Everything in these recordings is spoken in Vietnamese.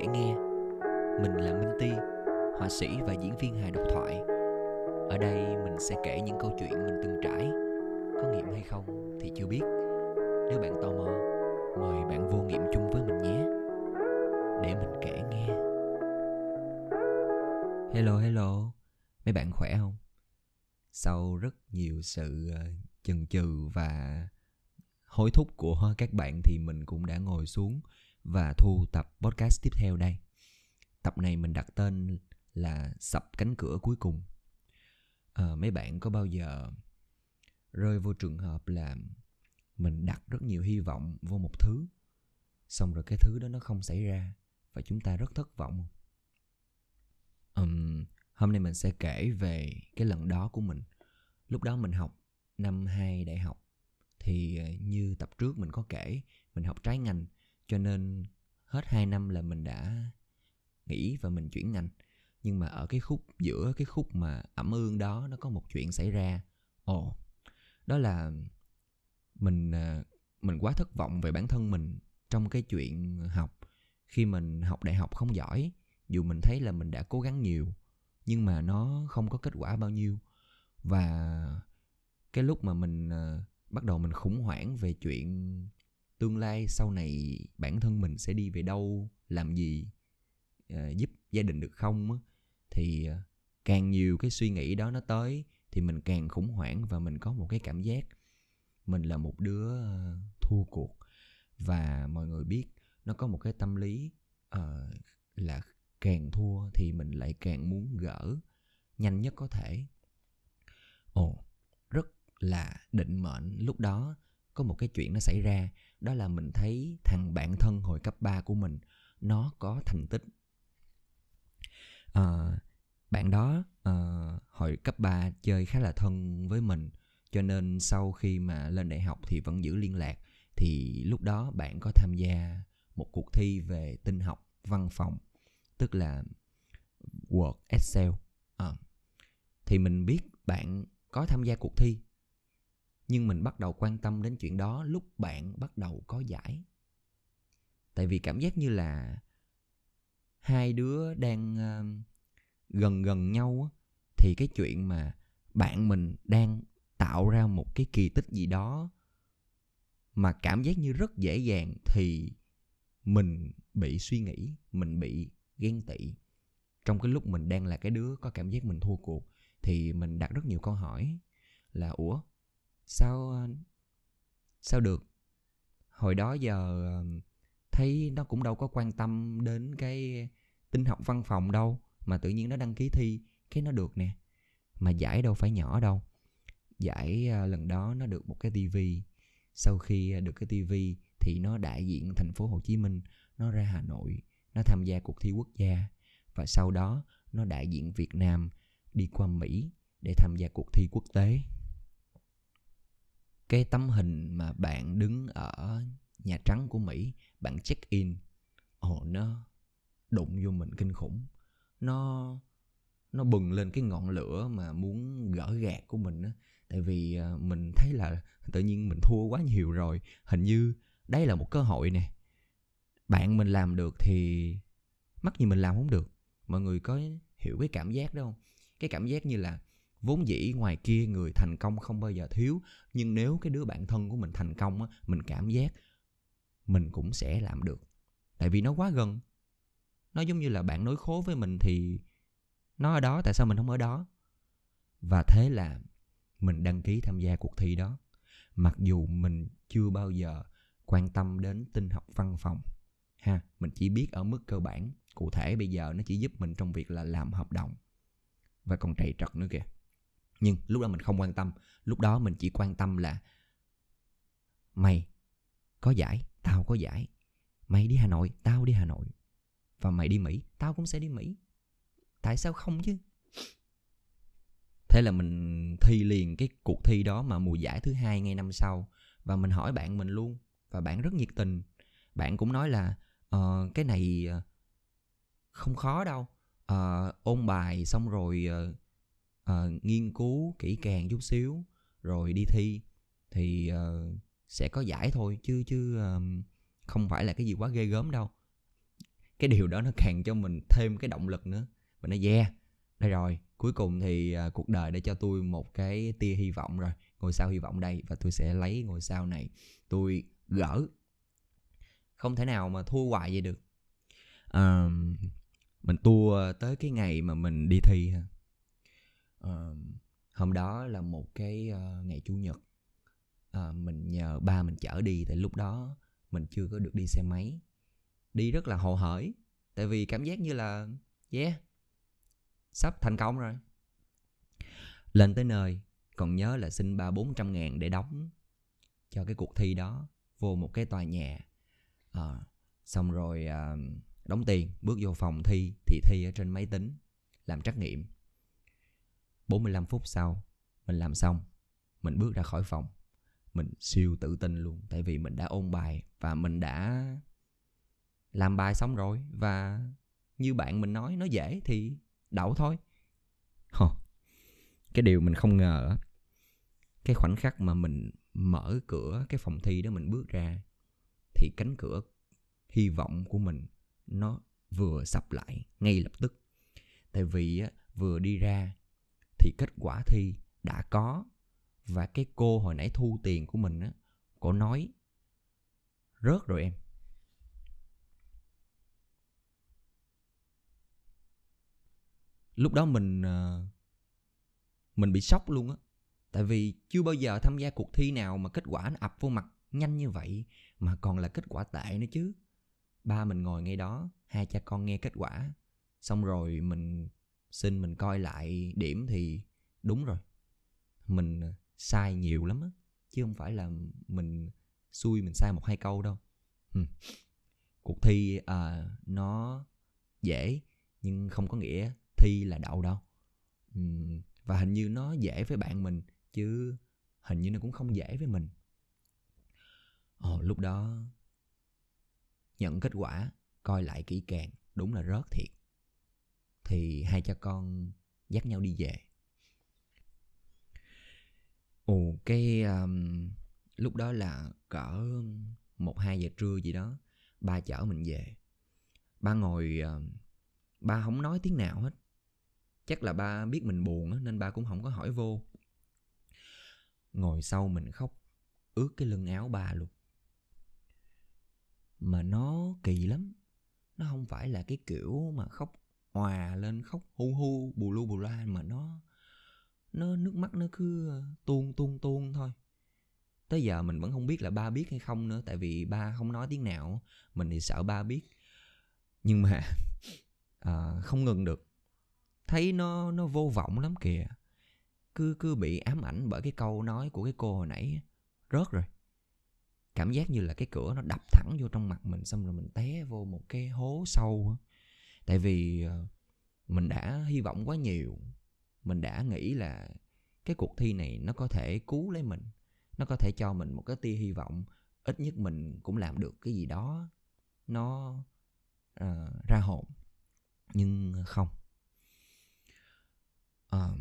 kể nghe. Mình là Minh Ti, họa sĩ và diễn viên hài độc thoại. Ở đây mình sẽ kể những câu chuyện mình từng trải Có nghiệm hay không thì chưa biết. Nếu bạn tò mò, mời bạn vô nghiệm chung với mình nhé. Để mình kể nghe. Hello hello, mấy bạn khỏe không? Sau rất nhiều sự ờ, chần chừ và hối thúc của các bạn thì mình cũng đã ngồi xuống và thu tập podcast tiếp theo đây. Tập này mình đặt tên là Sập cánh cửa cuối cùng. À, mấy bạn có bao giờ rơi vô trường hợp là mình đặt rất nhiều hy vọng vô một thứ xong rồi cái thứ đó nó không xảy ra và chúng ta rất thất vọng không? Um, hôm nay mình sẽ kể về cái lần đó của mình. Lúc đó mình học năm 2 đại học thì ờ, như tập trước mình có kể mình học trái ngành cho nên hết 2 năm là mình đã nghỉ và mình chuyển ngành. Nhưng mà ở cái khúc giữa cái khúc mà ẩm ương đó nó có một chuyện xảy ra. Ồ đó là mình à, mình quá thất vọng về bản thân mình trong cái chuyện học. Khi mình học đại học không giỏi dù mình thấy là mình đã cố gắng nhiều nhưng mà nó không có kết quả bao nhiêu. Và cái lúc mà mình uh, bắt đầu mình khủng hoảng về chuyện tương lai sau này bản thân mình sẽ đi về đâu làm gì ờ, giúp gia đình được không thì ờ, càng nhiều cái suy nghĩ đó nó tới thì mình càng khủng hoảng và mình có một cái cảm giác mình là một đứa ờ, thua cuộc. Và mọi người biết nó có một cái tâm lý uh, là càng thua thì mình lại càng muốn gỡ nhanh nhất có thể. Ồ rất là định mệnh. Lúc đó có một cái chuyện nó xảy ra. Đó là mình thấy thằng bạn thân hồi cấp 3 của mình nó có thành tích. À, bạn đó à, hồi cấp 3 chơi khá là thân với mình cho nên sau khi mà lên đại học thì vẫn giữ liên lạc. Thì lúc đó bạn có tham gia một cuộc thi về tinh học văn phòng tức là Word Excel. À, thì mình biết bạn có tham gia cuộc thi nhưng mình bắt đầu quan tâm đến chuyện đó lúc bạn bắt đầu có giải. Tại vì cảm giác như là hai đứa đang uh, gần gần nhau thì cái chuyện mà bạn mình đang tạo ra một cái kỳ tích gì đó mà cảm giác như rất dễ dàng thì mình bị suy nghĩ mình bị ghen tị. Trong cái lúc mình đang là cái đứa có cảm giác mình thua cuộc thì mình đặt rất nhiều câu hỏi là ủa sao ờ, sao được? Hồi đó giờ ờ, thấy nó cũng đâu có quan tâm đến cái tinh học văn phòng đâu, mà tự nhiên nó đăng ký thi, cái nó được nè. Mà giải đâu phải nhỏ đâu. Giải ờ, lần đó nó được một cái tivi sau khi được cái tivi thì nó đại diện thành phố Hồ Chí Minh, nó ra Hà Nội, nó tham gia cuộc thi quốc gia. Và sau đó nó đại diện Việt Nam đi qua Mỹ để tham gia cuộc thi quốc tế cái tấm hình mà bạn đứng ở nhà trắng của mỹ, bạn check in, ồ, nó đụng vô mình kinh khủng. Nó nó bừng lên cái ngọn lửa mà muốn gỡ gạt của mình á. Tại vì à, mình thấy là tự nhiên mình thua quá nhiều rồi. Hình như đây là một cơ hội nè. Bạn mình làm được thì mắc gì mình làm không được. Mọi người có hiểu cái cảm giác đó không? Cái cảm giác như là vốn dĩ ngoài kia người thành công không bao giờ thiếu, nhưng nếu cái đứa bạn thân của mình thành công á, mình cảm giác mình cũng sẽ làm được. Tại vì nó quá gần. Nó giống như là bạn nối khố với mình thì nó ở đó, tại sao mình không ở đó? Và thế là mình đăng ký tham gia cuộc thi đó. Mặc dù mình chưa bao giờ quan tâm đến tinh học văn phòng, ha, mình chỉ biết ở mức cơ bản. Cụ thể bây giờ nó chỉ giúp mình trong việc là làm hợp đồng. Và còn trầy trật nữa kìa nhưng lúc đó mình không quan tâm. Lúc đó mình chỉ quan tâm là mày có giải tao có giải. Mày đi hà nội tao đi hà nội. Và mày đi mỹ tao cũng sẽ đi mỹ. Tại sao không chứ? Thế là mình thi liền cái cuộc thi đó mà mùa giải thứ hai ngay năm sau. Và mình hỏi bạn mình luôn và bạn rất nhiệt tình. Bạn cũng nói là uh, cái này ờ, không khó đâu. Uh, ôn bài xong rồi uh, uh, nghiên cứu kỹ càng chút xíu rồi đi thi. Thì uh, sẽ có giải thôi chứ chứ uh, không phải là cái gì quá ghê gớm đâu. Cái điều đó nó càng cho mình thêm cái động lực nữa mình nói yeah. Đây rồi cuối cùng thì uh, cuộc đời đã cho tôi một cái tia hy vọng rồi. Ngôi sao hy vọng đây và tôi sẽ lấy ngôi sao này tôi gỡ. Không thể nào mà thua hoài vậy được. Uh, mình tua tới cái ngày mà mình đi thi ha uh, hôm đó là một cái uh, ngày chủ nhật. Uh, mình nhờ ba mình chở đi tại lúc đó mình chưa có được đi xe máy. Đi rất là hồ hởi tại vì cảm giác như là yeah sắp thành công rồi. Lên tới nơi còn nhớ là xin ba bốn trăm ngàn để đóng cho cái cuộc thi đó vô một cái tòa nhà. À, xong rồi à, đóng tiền bước vô phòng thi thì thi ở trên máy tính làm trắc nghiệm. 45 phút sau mình làm xong. Mình bước ra khỏi phòng. Mình siêu tự tin luôn tại vì mình đã ôn bài và mình đã làm bài xong rồi. Và như bạn mình nói nó dễ thì đậu thôi. Hò, cái điều mình không ngờ cái khoảnh khắc mà mình mở cửa cái phòng thi đó mình bước ra thì cánh cửa hy vọng của mình nó vừa sập lại ngay lập tức. Tại vì á, vừa đi ra thì kết quả thi đã có. Và cái cô hồi nãy thu tiền của mình á, cô nói, rớt rồi em. Lúc đó mình ờ, mình bị sốc luôn á. Tại vì chưa bao giờ tham gia cuộc thi nào mà kết quả nó ập vô mặt nhanh như vậy, mà còn là kết quả tệ nữa chứ. Ba mình ngồi ngay đó, hai cha con nghe kết quả, xong rồi mình xin mình coi lại điểm thì đúng rồi mình à, sai nhiều lắm á chứ không phải là mình xui mình sai một hai câu đâu ừ. cuộc thi à, nó dễ nhưng không có nghĩa thi là đậu đâu ừ. và hình như nó dễ với bạn mình chứ hình như nó cũng không dễ với mình Ồ, lúc đó nhận kết quả coi lại kỹ càng đúng là rớt thiệt thì hai cha con dắt nhau đi về. Ồ cái um, lúc đó là cỡ một hai giờ trưa gì đó ba chở mình về. Ba ngồi uh, ba không nói tiếng nào hết. Chắc là ba biết mình buồn á nên ba cũng không có hỏi vô. Ngồi sau mình khóc ướt cái lưng áo ba luôn. Mà nó kỳ lắm. Nó không phải là cái kiểu mà khóc hòa lên khóc hu hu bù lu bù loa mà nó nó nước mắt nó cứ ờ, tuôn tuôn tuôn thôi. Tới giờ mình vẫn không biết là ba biết hay không nữa tại vì ba không nói tiếng nào mình thì sợ ba biết. Nhưng mà à, không ngừng được. Thấy nó nó vô vọng lắm kìa. Cứ cứ bị ám ảnh bởi cái câu nói của cái cô hồi nãy rớt rồi. Cảm giác như là cái cửa nó đập thẳng vô trong mặt mình xong rồi mình té vô một cái hố sâu tại vì ờ, mình đã hy vọng quá nhiều. Mình đã nghĩ là cái cuộc thi này nó có thể cứu lấy mình nó có thể cho mình một cái tia hy vọng. Ít nhất mình cũng làm được cái gì đó nó uh, ra hồn. Nhưng không. Uh,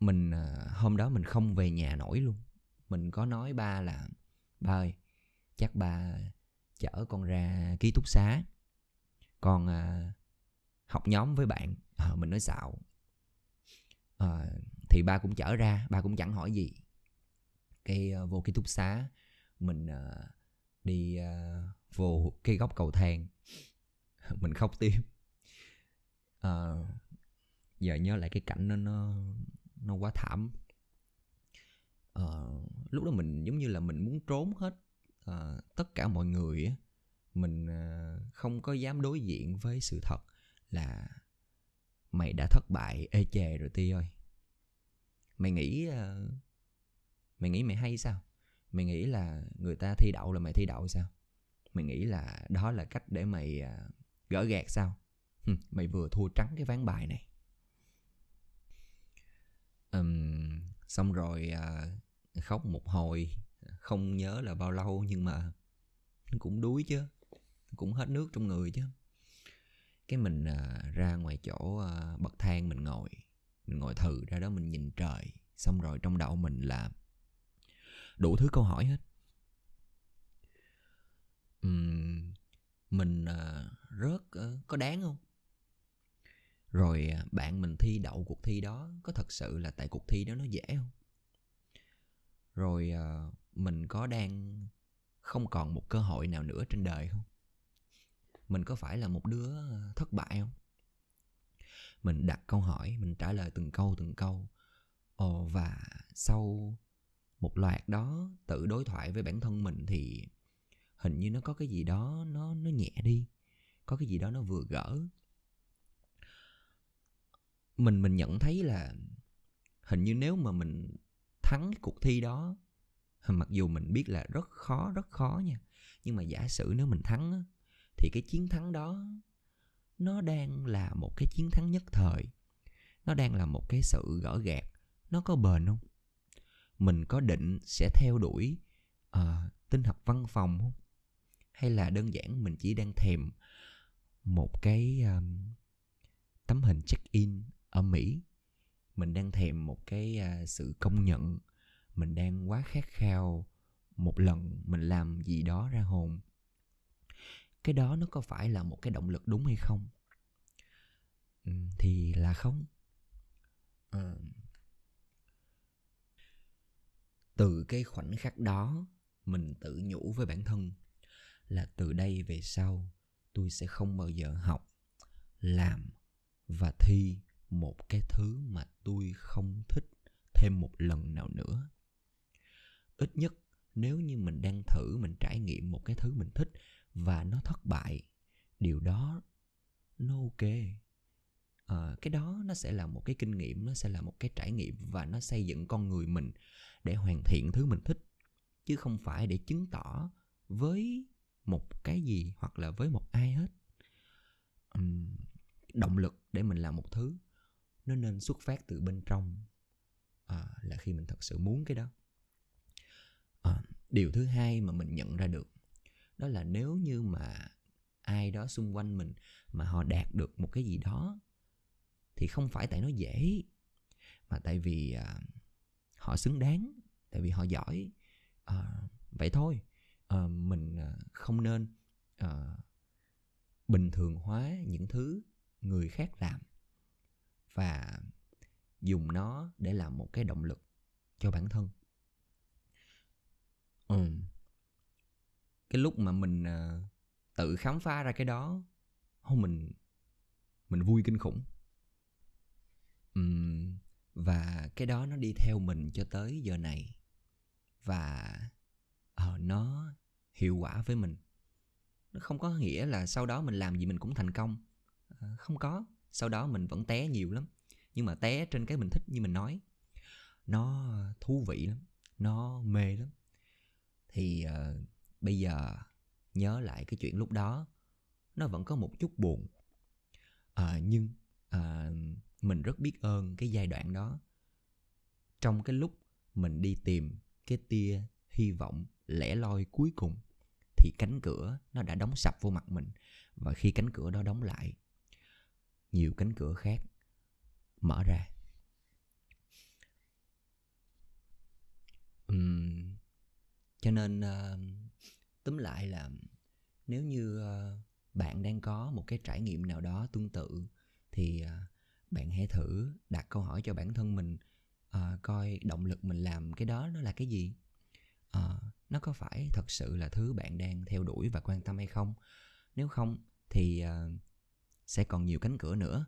mình uh, hôm đó mình không về nhà nổi luôn. Mình có nói ba là ba ơi chắc ba chở con ra ký túc xá còn à, học nhóm với bạn. À, mình nói xạo. À, thì ba cũng chở ra ba cũng chẳng hỏi gì. Cái à, vô ký túc xá mình à, đi à, vô cái góc cầu thang. Mình khóc tiếp. À, giờ nhớ lại cái cảnh nó nó nó quá thảm. À, lúc đó mình giống như là mình muốn trốn hết à, tất cả mọi người á mình ờ, không có dám đối diện với sự thật là mày đã thất bại ê chề rồi ti ơi. Mày nghĩ ờ, mày nghĩ mày hay sao? Mày nghĩ là người ta thi đậu là mày thi đậu sao? Mày nghĩ là đó là cách để mày ờ, gỡ gạt sao? Mày vừa thua trắng cái ván bài này. Um, xong rồi uh, khóc một hồi không nhớ là bao lâu nhưng mà cũng đuối chứ cũng hết nước trong người chứ. Cái mình uh, ra ngoài chỗ uh, bậc thang mình ngồi mình ngồi thử ra đó mình nhìn trời xong rồi trong đầu mình là đủ thứ câu hỏi hết. Uhm, uh, có đáng không? Rồi à, bạn mình thi đậu cuộc thi đó có thật sự là tại cuộc thi đó nó dễ không? Rồi uh, mình có đang không còn một cơ hội nào nữa trên đời không? Mình có phải là một đứa ờ, thất bại không? Mình đặt câu hỏi, mình trả lời từng câu từng câu. Ồ, và sau một loạt đó tự đối thoại với bản thân mình thì hình như nó có cái gì đó nó nó nhẹ đi, có cái gì đó nó vừa gỡ. Mình mình nhận thấy là hình như nếu mà mình thắng cái cuộc thi đó, mặc dù mình biết là rất khó rất khó nha, nhưng mà giả sử nếu mình thắng thì cái chiến thắng đó nó đang là một cái chiến thắng nhất thời. Nó đang là một cái sự gỡ gạt nó có bền không? Mình có định sẽ theo đuổi uh, tinh học văn phòng không? Hay là đơn giản mình chỉ đang thèm một cái um, tấm hình check in ở mỹ? Mình đang thèm một cái uh, sự công nhận. Mình đang quá khát khao một lần mình làm gì đó ra hồn cái đó nó có phải là một cái động lực đúng hay không? Ừ, thì là không. À, từ cái khoảnh khắc đó mình tự nhủ với bản thân là từ đây về sau tôi sẽ không bao giờ học làm và thi một cái thứ mà tôi không thích thêm một lần nào nữa. Ít nhất nếu như mình đang thử mình trải nghiệm một cái thứ mình thích và nó thất bại. Điều đó nó ok. À, cái đó nó sẽ là một cái kinh nghiệm nó sẽ là một cái trải nghiệm và nó xây dựng con người mình để hoàn thiện thứ mình thích chứ không phải để chứng tỏ với một cái gì hoặc là với một ai hết. Uhm, động lực để mình làm một thứ nó nên xuất phát từ bên trong à, là khi mình thật sự muốn cái đó. À, điều thứ hai mà mình nhận ra được đó là nếu như mà ai đó xung quanh mình mà họ đạt được một cái gì đó thì không phải tại nó dễ mà tại vì à, họ xứng đáng tại vì họ giỏi. À, vậy thôi. Ờ, à, mình không nên à, bình thường hóa những thứ người khác làm và dùng nó để làm một cái động lực cho bản thân. Ừ cái lúc mà mình uh, tự khám phá ra cái đó không mình mình vui kinh khủng. Uhm, và cái đó nó đi theo mình cho tới giờ này. Và uh, nó hiệu quả với mình. Nó không có nghĩa là sau đó mình làm gì mình cũng thành công. Uh, không có. Sau đó mình vẫn té nhiều lắm. Nhưng mà té trên cái mình thích như mình nói. Nó thú vị lắm. Nó mê lắm. Thì uh, bây giờ nhớ lại cái chuyện lúc đó nó vẫn có một chút buồn. À, nhưng à, mình rất biết ơn cái giai đoạn đó. Trong cái lúc mình đi tìm cái tia hy vọng lẻ loi cuối cùng thì cánh cửa nó đã đóng sập vô mặt mình. Và khi cánh cửa đó đóng lại nhiều cánh cửa khác mở ra. Uhm, cho nên uh, tóm lại là nếu như ờ, bạn đang có một cái trải nghiệm nào đó tương tự thì ờ, bạn hãy thử đặt câu hỏi cho bản thân mình à, coi động lực mình làm cái đó nó là cái gì. À, nó có phải thật sự là thứ bạn đang theo đuổi và quan tâm hay không? Nếu không thì à, sẽ còn nhiều cánh cửa nữa.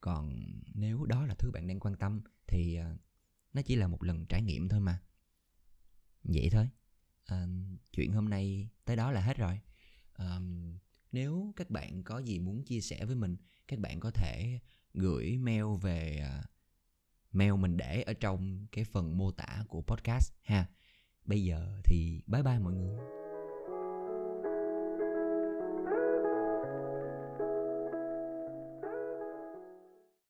Còn nếu đó là thứ bạn đang quan tâm thì à, nó chỉ là một lần trải nghiệm thôi mà. Vậy thôi à, chuyện hôm nay tới đó là hết rồi. À, nếu các bạn có gì muốn chia sẻ với mình các bạn có thể gửi mail về uh, mail mình để ở trong cái phần mô tả của podcast ha. Bây giờ thì bye bye mọi người.